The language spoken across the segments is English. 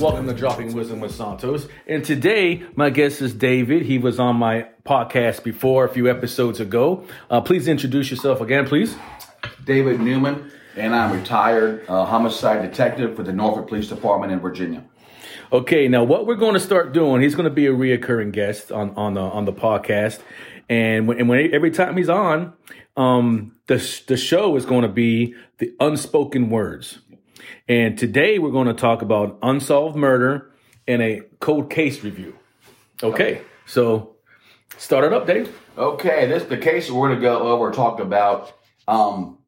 Welcome to Dropping Wisdom with Santos. And today, my guest is David. He was on my podcast before, a few episodes ago. Uh, please introduce yourself again, please. David Newman, and I'm retired uh, homicide detective for the Norfolk Police Department in Virginia. Okay, now what we're going to start doing, he's going to be a reoccurring guest on on the on the podcast, and when, and when every time he's on, um, the the show is going to be the unspoken words. And today we're going to talk about unsolved murder and a cold case review. Okay, so start it up, Dave. Okay, this the case we're going to go over and talk about um,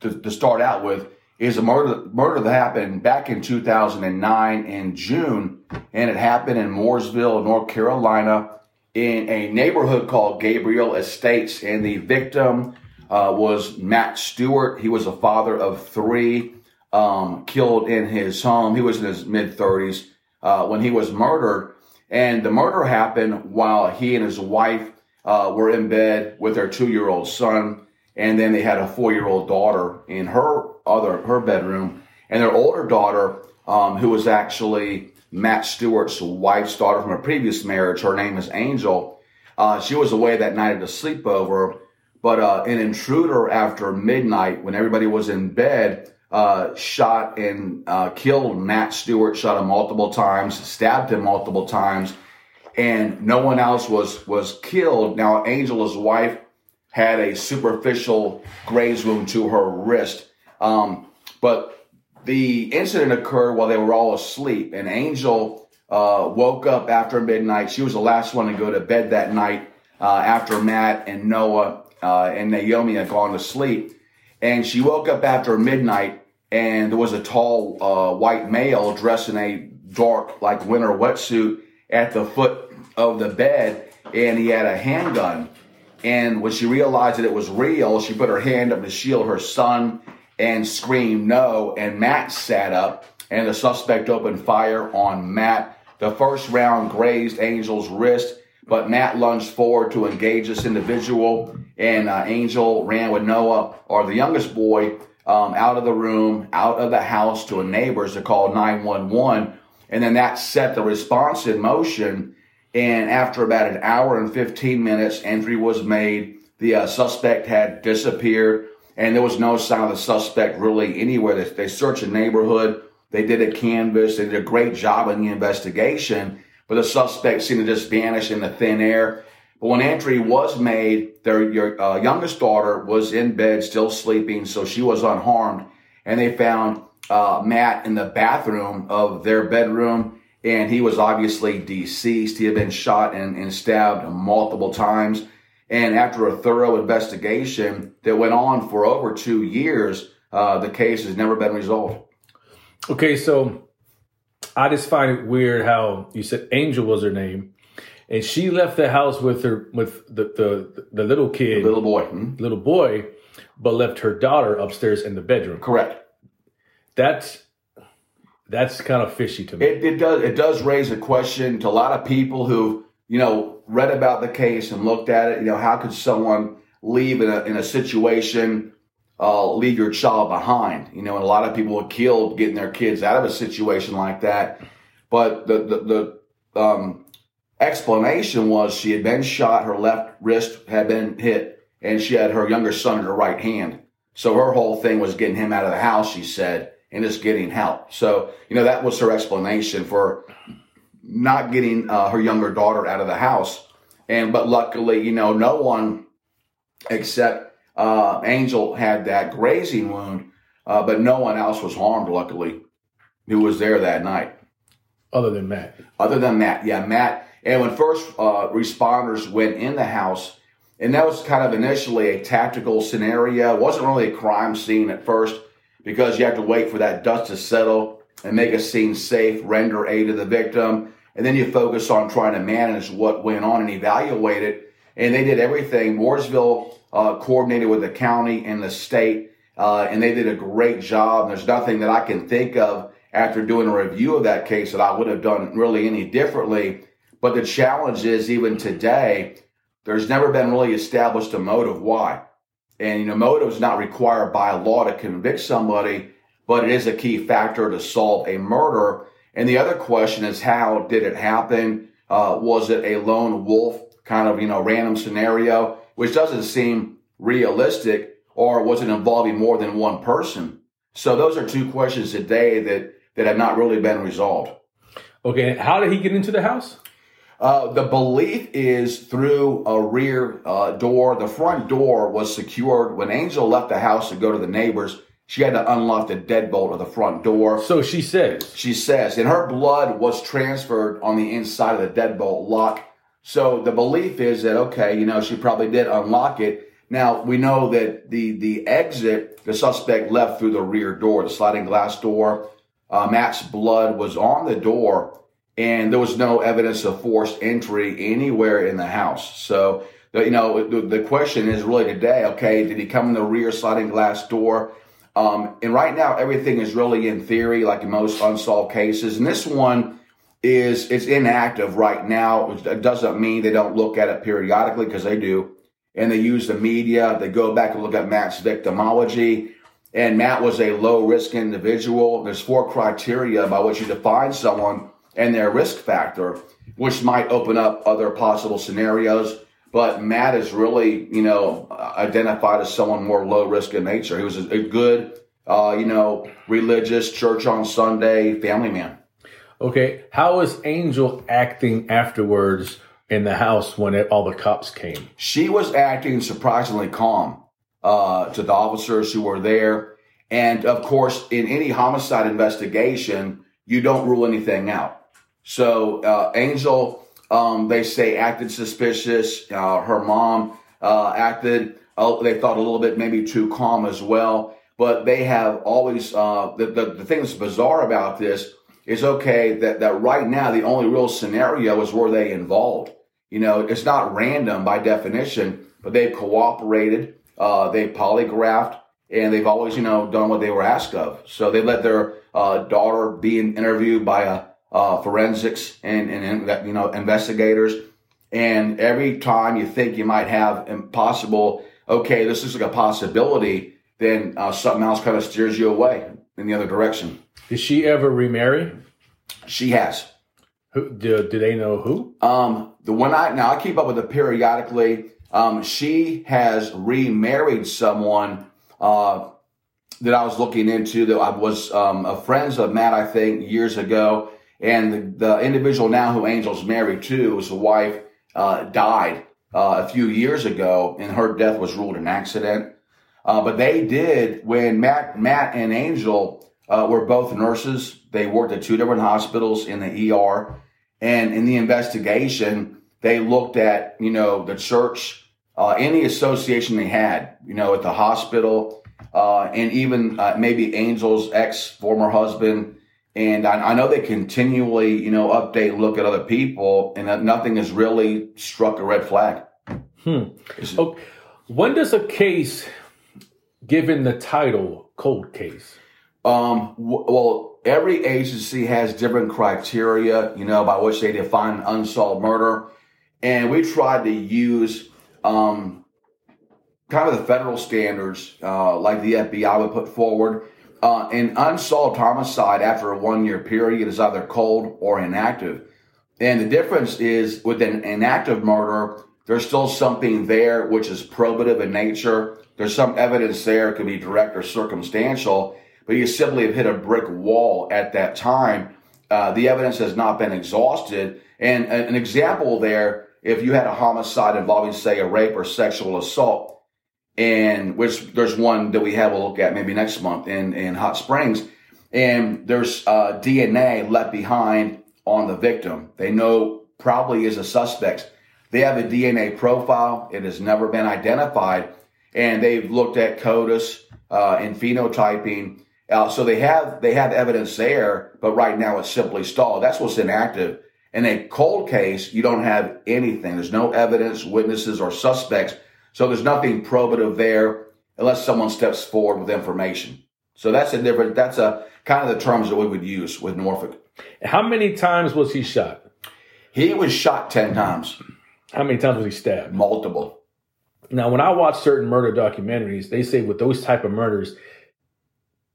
to, to start out with is a murder murder that happened back in 2009 in June, and it happened in Mooresville, North Carolina, in a neighborhood called Gabriel Estates, and the victim uh, was Matt Stewart. He was a father of three, um, killed in his home. He was in his mid 30s uh, when he was murdered, and the murder happened while he and his wife uh, were in bed with their two year old son and then they had a four year old daughter in her other her bedroom, and their older daughter, um, who was actually Matt Stewart's wife's daughter from a previous marriage. Her name is Angel. Uh, she was away that night at a sleepover, but uh, an intruder after midnight, when everybody was in bed, uh, shot and uh, killed Matt Stewart. Shot him multiple times, stabbed him multiple times, and no one else was was killed. Now, Angel, his wife, had a superficial graze wound to her wrist. Um, but the incident occurred while they were all asleep. And Angel uh, woke up after midnight. She was the last one to go to bed that night uh, after Matt and Noah uh, and Naomi had gone to sleep. And she woke up after midnight, and there was a tall uh, white male dressed in a dark, like winter wetsuit at the foot of the bed, and he had a handgun. And when she realized that it was real, she put her hand up to shield her son and screamed no. And Matt sat up, and the suspect opened fire on Matt. The first round grazed Angel's wrist, but Matt lunged forward to engage this individual, and uh, Angel ran with Noah, or the youngest boy, um, out of the room, out of the house to a neighbor's to call 911. And then that set the response in motion and after about an hour and 15 minutes, entry was made. The uh, suspect had disappeared, and there was no sign of the suspect really anywhere. They, they searched the neighborhood. They did a canvas. They did a great job in the investigation, but the suspect seemed to just vanish in the thin air. But when entry was made, their your, uh, youngest daughter was in bed, still sleeping, so she was unharmed. And they found uh, Matt in the bathroom of their bedroom and he was obviously deceased. He had been shot and, and stabbed multiple times. And after a thorough investigation that went on for over two years, uh, the case has never been resolved. Okay, so I just find it weird how you said Angel was her name, and she left the house with her with the the, the little kid, the little boy, hmm? little boy, but left her daughter upstairs in the bedroom. Correct. That's that's kind of fishy to me. It, it does. It does raise a question to a lot of people who you know read about the case and looked at it. You know, how could someone leave in a in a situation, uh, leave your child behind? You know, and a lot of people are killed getting their kids out of a situation like that. But the the, the um, explanation was she had been shot, her left wrist had been hit, and she had her younger son in her right hand. So her whole thing was getting him out of the house. She said and is getting help. So, you know, that was her explanation for not getting uh, her younger daughter out of the house. And, but luckily, you know, no one except uh, Angel had that grazing wound, uh, but no one else was harmed, luckily, who was there that night. Other than Matt. Other than Matt, yeah, Matt. And when first uh, responders went in the house, and that was kind of initially a tactical scenario, it wasn't really a crime scene at first because you have to wait for that dust to settle and make a scene safe, render aid to the victim. And then you focus on trying to manage what went on and evaluate it. And they did everything. Mooresville uh, coordinated with the county and the state, uh, and they did a great job. There's nothing that I can think of after doing a review of that case that I would have done really any differently. But the challenge is even today, there's never been really established a motive why. And you know, motive is not required by law to convict somebody, but it is a key factor to solve a murder. And the other question is how did it happen? Uh, was it a lone wolf kind of you know random scenario, which doesn't seem realistic, or was it involving more than one person? So those are two questions today that that have not really been resolved. Okay, how did he get into the house? Uh, the belief is through a rear uh, door. The front door was secured. When Angel left the house to go to the neighbors, she had to unlock the deadbolt of the front door. So she says. She says, and her blood was transferred on the inside of the deadbolt lock. So the belief is that okay, you know, she probably did unlock it. Now we know that the the exit, the suspect left through the rear door, the sliding glass door. Uh, Matt's blood was on the door and there was no evidence of forced entry anywhere in the house. So, you know, the, question is really today, okay, did he come in the rear sliding glass door? Um, and right now, everything is really in theory, like in most unsolved cases. And this one is it's inactive right now. It doesn't mean they don't look at it periodically because they do. And they use the media. They go back and look at Matt's victimology. And Matt was a low risk individual. There's four criteria by which you define someone and their risk factor, which might open up other possible scenarios. But Matt is really, you know, identified as someone more low risk in nature. He was a, good, uh, you know, religious, church on Sunday, family man. Okay, how was Angel acting afterwards in the house when it, all the cops came? She was acting surprisingly calm uh, to the officers who were there. And of course, in any homicide investigation, you don't rule anything out. So uh, Angel, um, they say acted suspicious. Uh, her mom uh, acted. Uh, they thought a little bit maybe too calm as well. But they have always uh, the, the the thing that's bizarre about this is okay that that right now the only real scenario is where they involved. You know, it's not random by definition, but they've cooperated. Uh, they polygraphed and they've always, you know, done what they were asked of. So they let their uh, daughter be interviewed by a uh, forensics and, and, you know, investigators. And every time you think you might have impossible, okay, this is like a possibility, then uh, something else kind of steers you away in the other direction. Did she ever remarry? She has. Who do, do they know who? Um, the one I now I keep up with it periodically. Um, she has remarried someone uh, that I was looking into that I was um, a friends of Matt, I think, years ago. And the, the individual now who Angel's married to, his wife, uh, died uh, a few years ago, and her death was ruled an accident. Uh, but they did when Matt, Matt and Angel uh, were both nurses. They worked at two different hospitals in the ER, and in the investigation, they looked at you know the church, uh, any association they had, you know, at the hospital, uh, and even maybe Angel's ex former husband and I, I, know they continually, you know, update look at other people, and nothing has really struck a red flag. Hmm. Okay. When does a case, given the title, cold case? Um, w- well, every agency has different criteria, you know, by which they define unsolved murder. And we tried to use um, kind of the federal standards, uh, like the FBI would put forward uh, an unsolved homicide after a one year period is either cold or inactive. And the difference is with an inactive murder, there's still something there which is probative in nature. There's some evidence there, it could be direct or circumstantial, but you simply have hit a brick wall at that time. Uh, the evidence has not been exhausted. And an example there, if you had a homicide involving, say, a rape or sexual assault, and which there's one that we have a look at maybe next month in, in Hot Springs. And there's uh, DNA left behind on the victim. They know probably is a suspect. They have a DNA profile. It has never been identified. And they've looked at CODIS uh, and phenotyping. Uh, so they have they have evidence there, but right now it's simply stalled. That's what's inactive. In a cold case, you don't have anything. There's no evidence, witnesses, or suspects so there's nothing probative there unless someone steps forward with information. So that's a different. That's a kind of the terms that we would use with Norfolk. How many times was he shot? He was shot ten times, How many times was he stabbed? multiple. Now, when I watch certain murder documentaries, they say with those type of murders,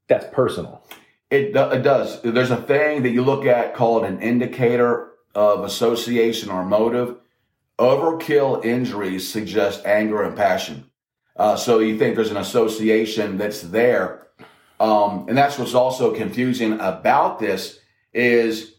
that's personal. It, it does. There's a thing that you look at called an indicator of association or motive. Overkill injuries suggest anger and passion. Uh, so you think there's an association that's there. Um, and that's what's also confusing about this is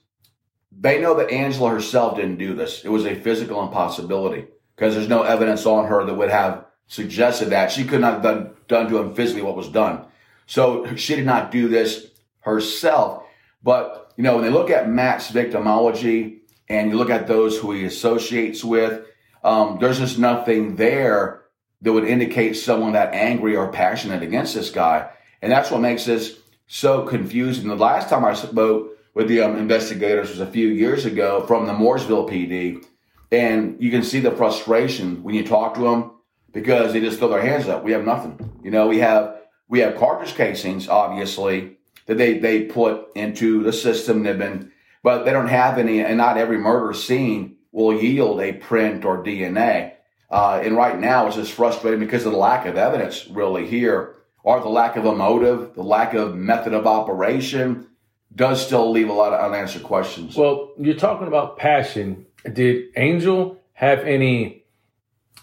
they know that Angela herself didn't do this. It was a physical impossibility because there's no evidence on her that would have suggested that. She could not have done, done to him physically what was done. So she did not do this herself. But, you know, when they look at Matt's victimology and you look at those who he associates with, um, there's just nothing there that would indicate someone that angry or passionate against this guy. And that's what makes this so confusing. The last time I spoke with the um, investigators was a few years ago from the Mooresville PD. And you can see the frustration when you talk to them because they just throw their hands up. We have nothing. You know, we have we have cartridge casings, obviously, that they, they put into the system. They've been, but they don't have any, and not every murder scene will yield a print or DNA. Uh, and right now it's just frustrating because of the lack of evidence really here, or the lack of a motive, the lack of method of operation does still leave a lot of unanswered questions. Well, you're talking about passion. Did Angel have any?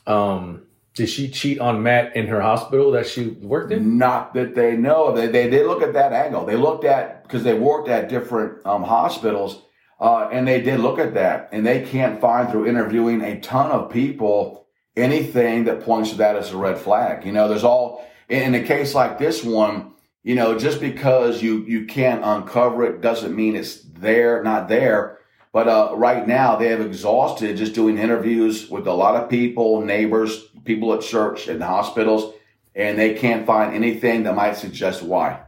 Um, did she cheat on Matt in her hospital that she worked in? Not that they know of. They, they look at that angle. They looked at, because they worked at different um, hospitals, uh, and they did look at that. And they can't find through interviewing a ton of people anything that points to that as a red flag. You know, there's all, in a case like this one, you know, just because you, you can't uncover it doesn't mean it's there, not there. But uh, right now, they have exhausted just doing interviews with a lot of people, neighbors, people at church and hospitals, and they can't find anything that might suggest why.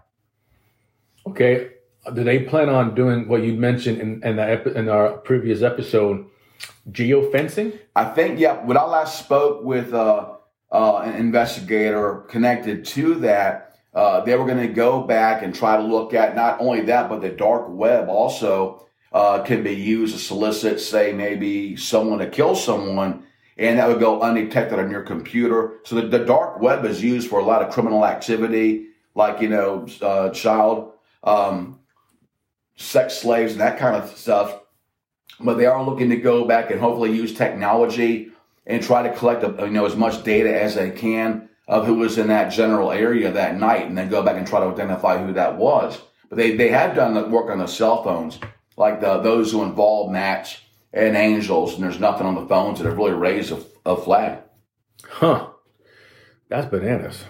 Okay. Do they plan on doing what you mentioned in in, the epi- in our previous episode, geofencing? I think, yeah, when I last spoke with uh, uh, an investigator connected to that, uh, they were going to go back and try to look at not only that, but the dark web also uh, can be used to solicit, say, maybe someone to kill someone, and that would go undetected on your computer. So the, the dark web is used for a lot of criminal activity, like, you know, uh, child um, sex slaves and that kind of stuff. But they are looking to go back and hopefully use technology and try to collect you know as much data as they can of who was in that general area that night and then go back and try to identify who that was. But they, they have done the work on the cell phones like the, those who involve Matt's and Angels and there's nothing on the phones that have really raised a, a flag Huh. That's bananas.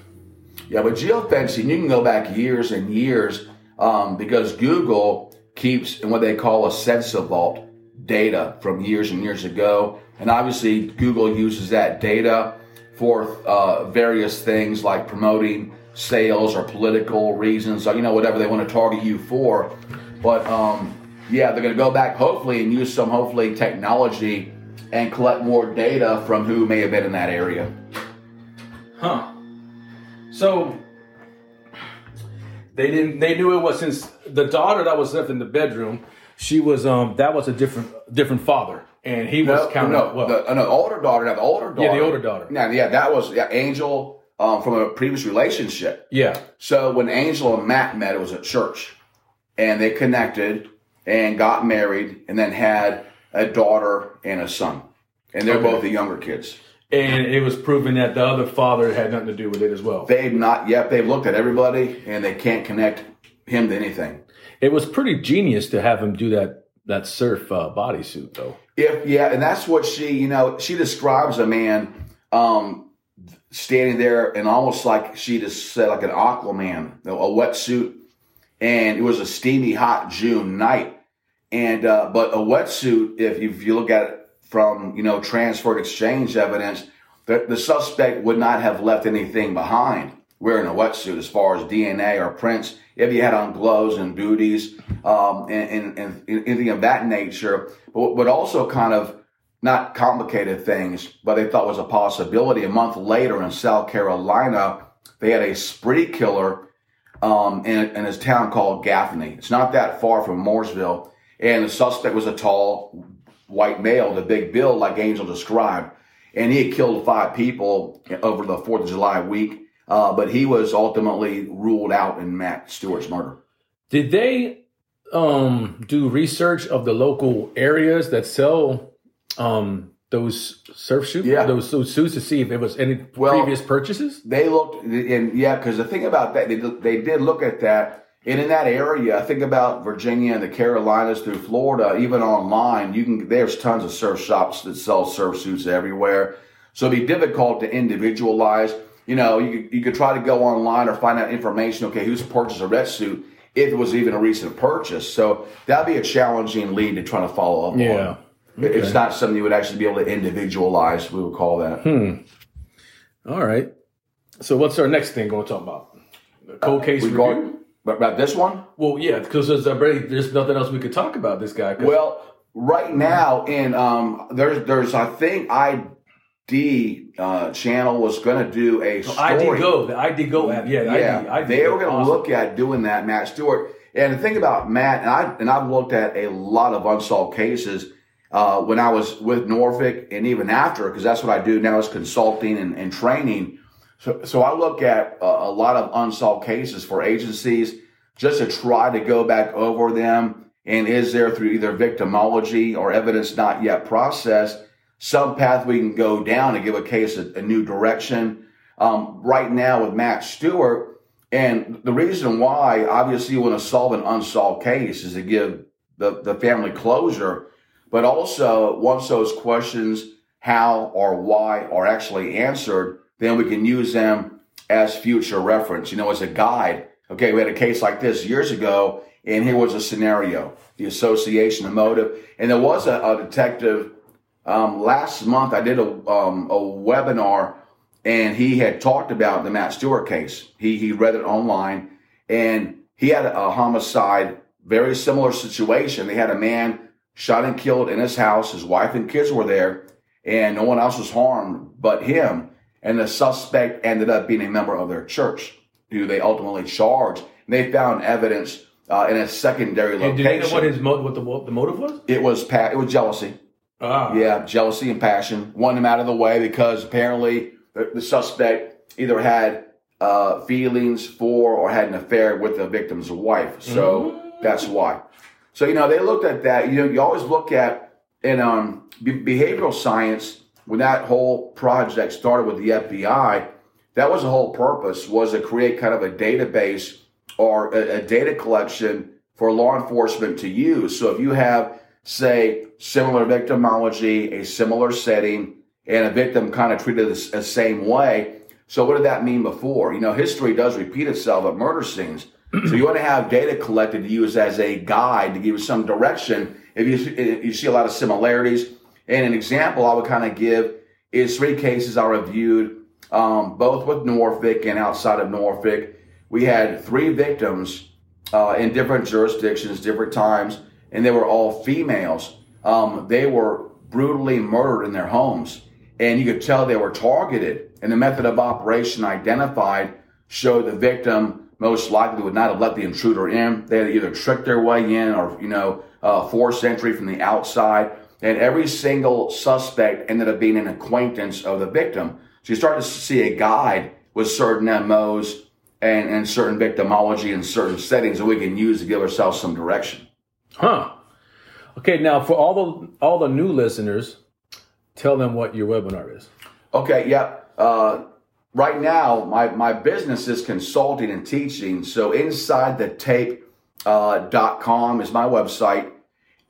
Yeah, but geofencing, you can go back years and years um, because Google keeps in what they call a Sensorvault data from years and years ago. And obviously, Google uses that data for uh, various things like promoting sales or political reasons, or you know, whatever they want to target you for. But um, yeah, they're going to go back hopefully and use some hopefully technology and collect more data from who may have been in that area. Huh. So they didn't. They knew it was since the daughter that was left in the bedroom. She was um that was a different different father, and he was No, counting. no, well, the, no, older daughter. Now the older daughter. Yeah, the older daughter. Yeah, yeah, that was yeah, Angel um, from a previous relationship. yeah. So when Angel and Matt met, it was at church, and they connected and got married, and then had a daughter and a son, and they're Okay. both the younger kids. And it was proven that the other father had nothing to do with it as well. They've not yet. They've looked at everybody, and they can't connect him to anything. It was pretty genius to have him do that that surf uh, bodysuit though. If yeah, and that's what she, you know, she describes a man um, standing there and almost like she just said like an Aquaman, a wetsuit, and it was a steamy, hot June night, and uh, but a wetsuit, if you, if you look at it from you know transferred exchange evidence, the, the suspect would not have left anything behind wearing a wetsuit as far as DNA or prints. If you had on gloves and booties um, and, and, and anything of that nature, but, but also kind of not complicated things, but they thought was a possibility. A month later in South Carolina, they had a spree killer um, in, in his town called Gaffney. It's not that far from Mooresville. And the suspect was a tall white male, the big build like Angel described. And he had killed five people over the 4th of July week. Uh, but he was ultimately ruled out in Matt Stewart's murder. Did they um, do research of the local areas that sell um, those surf suits, Yeah. those, those suits to see if it was any Well- previous purchases? They looked, and yeah, because the thing about that, they, they did look at that. And in that area, I think about Virginia and the Carolinas through Florida, even online, you can, there's tons of surf shops that sell surf suits everywhere. So it'd be difficult to individualize. You know, you could, you could try to go online or find out information. Okay, who's purchased a red suit? If it was even a recent purchase. So that'd be a challenging lead to try to follow up Yeah. on. It- It's not something you would actually be able to individualize. We would call that. Hmm. All right. So what's our next thing going to talk about? The cold case We review? but about this one? Well, yeah, because there's already there's nothing else we could talk about this guy. Well, right now, in um, there's there's I think ID uh, channel was going to do a story. ID Go, the ID Go app, yeah, the Yeah, ID, ID they were going to awesome. look at doing that, Matt Stewart. And the thing about Matt, and I and I've looked at a lot of unsolved cases uh, when I was with Norfolk, and even after, because that's what I do now is consulting and, and training. So, so I look at a, a lot of unsolved cases for agencies just to try to go back over them. And is there through either victimology or evidence not yet processed some path we can go down to give a case a, a new direction? Um, right now with Matt Stewart, and the reason why, obviously, you want to solve an unsolved case is to give the, the family closure, but also once those questions, how or why, are actually answered, then we can use them as future reference, you know, as a guide. Okay, we had a case like this years ago, and here was a scenario, the association, the motive. And there was a, a detective um, last month, I did a, um, a webinar and he had talked about the Matt Stewart case. He, he read it online and he had a homicide, very similar situation. They had a man shot and killed in his house. His wife and kids were there and no one else was harmed but him. And the suspect ended up being a member of their church who they ultimately charged. And they found evidence uh, in a secondary And do they know location. what his mo- what the what the motive was? it was pa- it was jealousy. Ah, Yeah, jealousy and passion. Wanted him out of the way because apparently the, the suspect either had uh, feelings for or had an affair with the victim's wife. So that's why. So you know they looked at that. You know you always look at in um, be- behavioral science when that whole project started with the FBI. That was the whole purpose was to create kind of a database or a, a data collection for law enforcement to use. So if you have, say, similar victimology, a similar setting, and a victim kind of treated the the same way. So what did that mean before? You know, history does repeat itself at murder scenes. so you want to have data collected to use as a guide to give you some direction. If you, if you see a lot of similarities, and an example I would kind of give is three cases I reviewed, um, both with Norfolk and outside of Norfolk. We had three victims uh, in different jurisdictions, different times, and they were all females. Um, they were brutally murdered in their homes, and you could tell they were targeted. And the method of operation identified showed the victim most likely would not have let the intruder in. They had either tricked their way in or, you know, uh, forced entry from the outside. And every single suspect ended up being an acquaintance of the victim. So you start to see a guide with certain MOs and, and certain victimology and certain settings that we can use to give ourselves some direction. huh. Okay, now for all the all the new listeners, tell them what your webinar is. Okay, yep. Uh, right now, my, my business is consulting and teaching. So InsideTheTape uh, com is my website,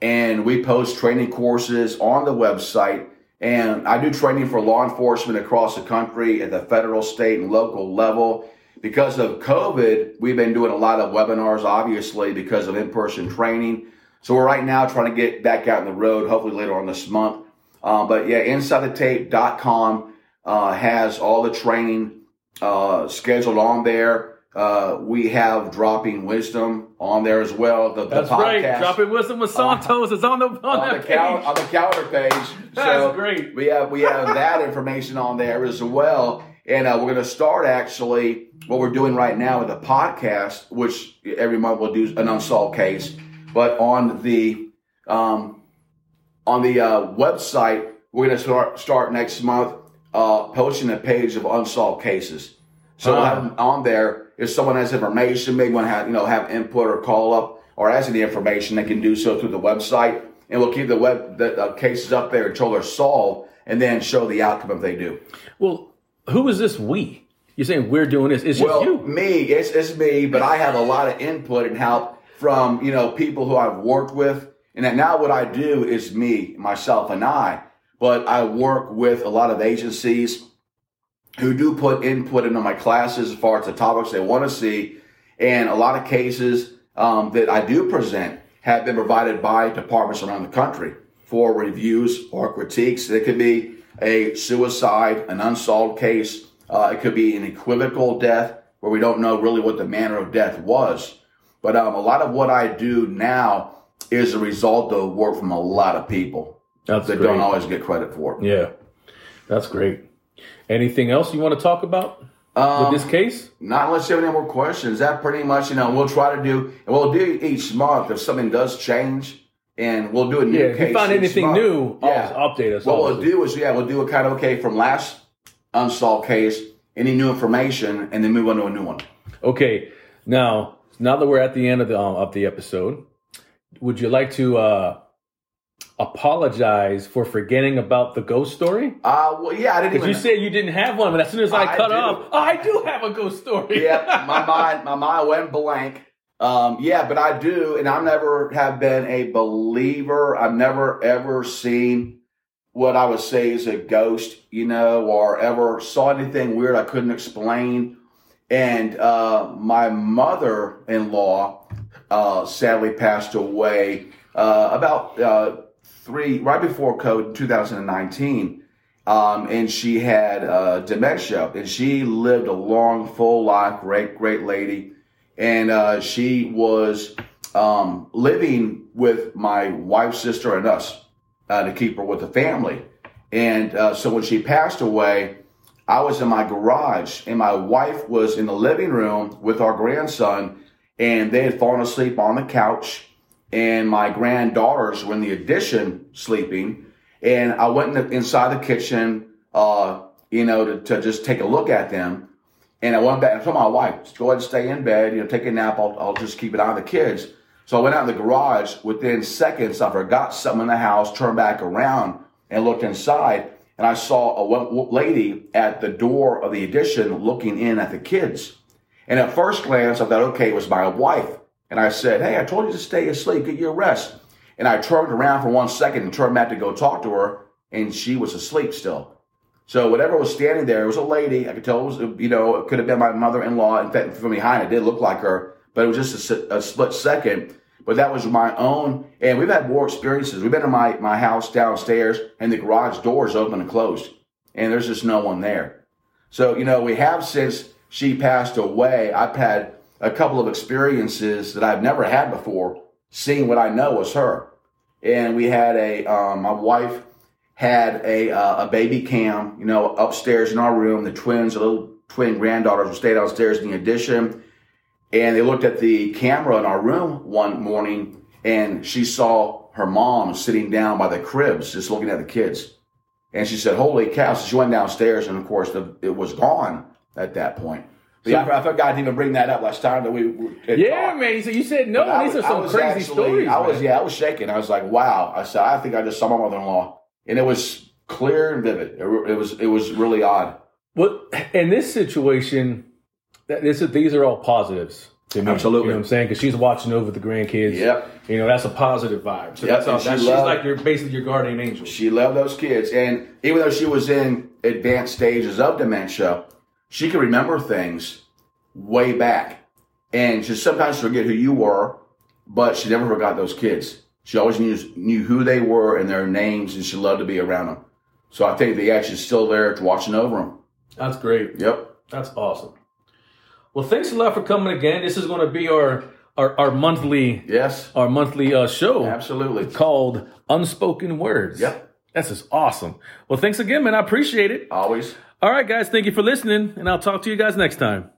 and we post training courses on the website. And I do training for law enforcement across the country at the federal, state, and local level. Because of COVID, we've been doing a lot of webinars, obviously, because of in person training. So we're right now trying to get back out on the road, hopefully later on this month. Um, but yeah, InsideTheTape.com uh, has all the training uh, scheduled on there. Uh, we have dropping wisdom on there as well. The, That's the podcast right. Dropping wisdom with Santos is on the on, on the, cal- page. on the calendar page. That's great. We have we have that information on there as well. And uh, we're going to start actually what we're doing right now with the podcast, which every month we'll do an unsolved case. But on the um, on the uh, website, we're going to start start next month uh, posting a page of unsolved cases. So have on there if someone has information, maybe want to have you know have input or call up or has any information, they can do so through the website, and we'll keep the web the uh, cases up there until they're solved, and then show the outcome if they do. Well, who is this we? You're saying we're doing this. It's just Well, you. me, it's, it's me, but I have a lot of input and help from, you know, people who I've worked with. And that now what I do is me, myself, and I. But I work with a lot of agencies who do put input into my classes as far as the topics they want to see. And a lot of cases um, that I do present have been provided by departments around the country for reviews or critiques. It could be a suicide, an unsolved case. Uh, it could be an equivocal death where we don't know really what the manner of death was. But um, a lot of what I do now is a result of work from a lot of people That's that great. don't always get credit for it. Yeah, that's great. Anything else you want to talk about Um, with this case? Not unless you have any more questions. That pretty much, you know, we'll try to do, and we'll do each month if something does change, and we'll do a new Yeah, if case. you find anything month. new, yeah. update us. What we'll do is, yeah, we'll do a kind of okay from last unsolved case, any new information, and then move on to a new one. Okay, now now that we're at the end of the um, of the episode, would you like to uh, apologize for forgetting about the ghost story? Uh, well, yeah, I didn't Because you said you didn't have one, but as soon as I, I cut do. off, oh, I do have a ghost story. yeah, my mind, my mind went blank. Um, yeah, but I do, and I never have been a believer. I've never ever seen what I would say is a ghost, you know, or ever saw anything weird I couldn't explain. And uh, my mother-in-law uh, sadly passed away uh, about uh, three right before COVID, 2019 um, and she had uh, dementia, and she lived a long, full life, great, great lady, and uh, she was um, living with my wife's sister and us uh, to keep her with the family. And uh, so when she passed away, I was in my garage, and my wife was in the living room with our grandson, and they had fallen asleep on the couch, and my granddaughters were in the addition sleeping. And I went in the, inside the kitchen, uh, you know, to, to just take a look at them. And I went back I told my wife, just go ahead and stay in bed, you know, take a nap. I'll, I'll just keep it on the kids. So I went out in the garage. Within seconds, I forgot something in the house, turned back around and looked inside. And I saw a lady at the door of the addition looking in at the kids. And at first glance, I thought, okay, it was my wife. And I said, hey, I told you to stay asleep, get your rest. And I turned around for one second and turned back to go talk to her, and she was asleep still. So whatever was standing there, it was a lady. I could tell it was, you know, it could have been my mother-in-law. In fact, from behind, it did look like her, but it was just a split second. But that was my own, and we've had more experiences. We've been in my, my house downstairs, and the garage doors open and closed, and there's just no one there. So, you know, we have since she passed away, I've had a couple of experiences that I've never had before, seeing what I know was her. And we had a, um, my wife had a, uh, a baby cam, you know, upstairs in our room. The twins, the little twin granddaughters were stayed downstairs in the addition. And they looked at the camera in our room one morning and she saw her mom sitting down by the cribs, just looking at the kids. And she said, holy cow. So she went downstairs and of course the, it was gone at that point. But yeah, I forgot to even bring that up last time that we Yeah, talked. man. So you said no. I These was- are some crazy actually- stories. I was, man. yeah, I was shaking. I was like, wow. I said, I think I just saw my mother-in-law, and it was clear and vivid. It, it was, it was really odd. Well, in this situation, that this is, these are all positives. Me, Absolutely. You know what I'm saying? Because she's watching over the grandkids. Yep. You know, that's a positive vibe. So Yep, that's all. she That's, she's loved- like your basically your guardian angel. She loved those kids, and even though she was in advanced stages of dementia, she could remember things way back, and she sometimes forget who you were, but she never forgot those kids. She always knew knew who they were and their names, and she loved to be around them. So I think the actually still there, watching over them. That's great. Yep. That's awesome. Well, thanks a lot for coming again. This is going to be our our, our monthly Yes. our monthly uh, show Absolutely. called Unspoken Words. Yep. That's just awesome. Well, thanks again, man. I appreciate it. Always. All right, guys, thank you for listening, and I'll talk to you guys next time.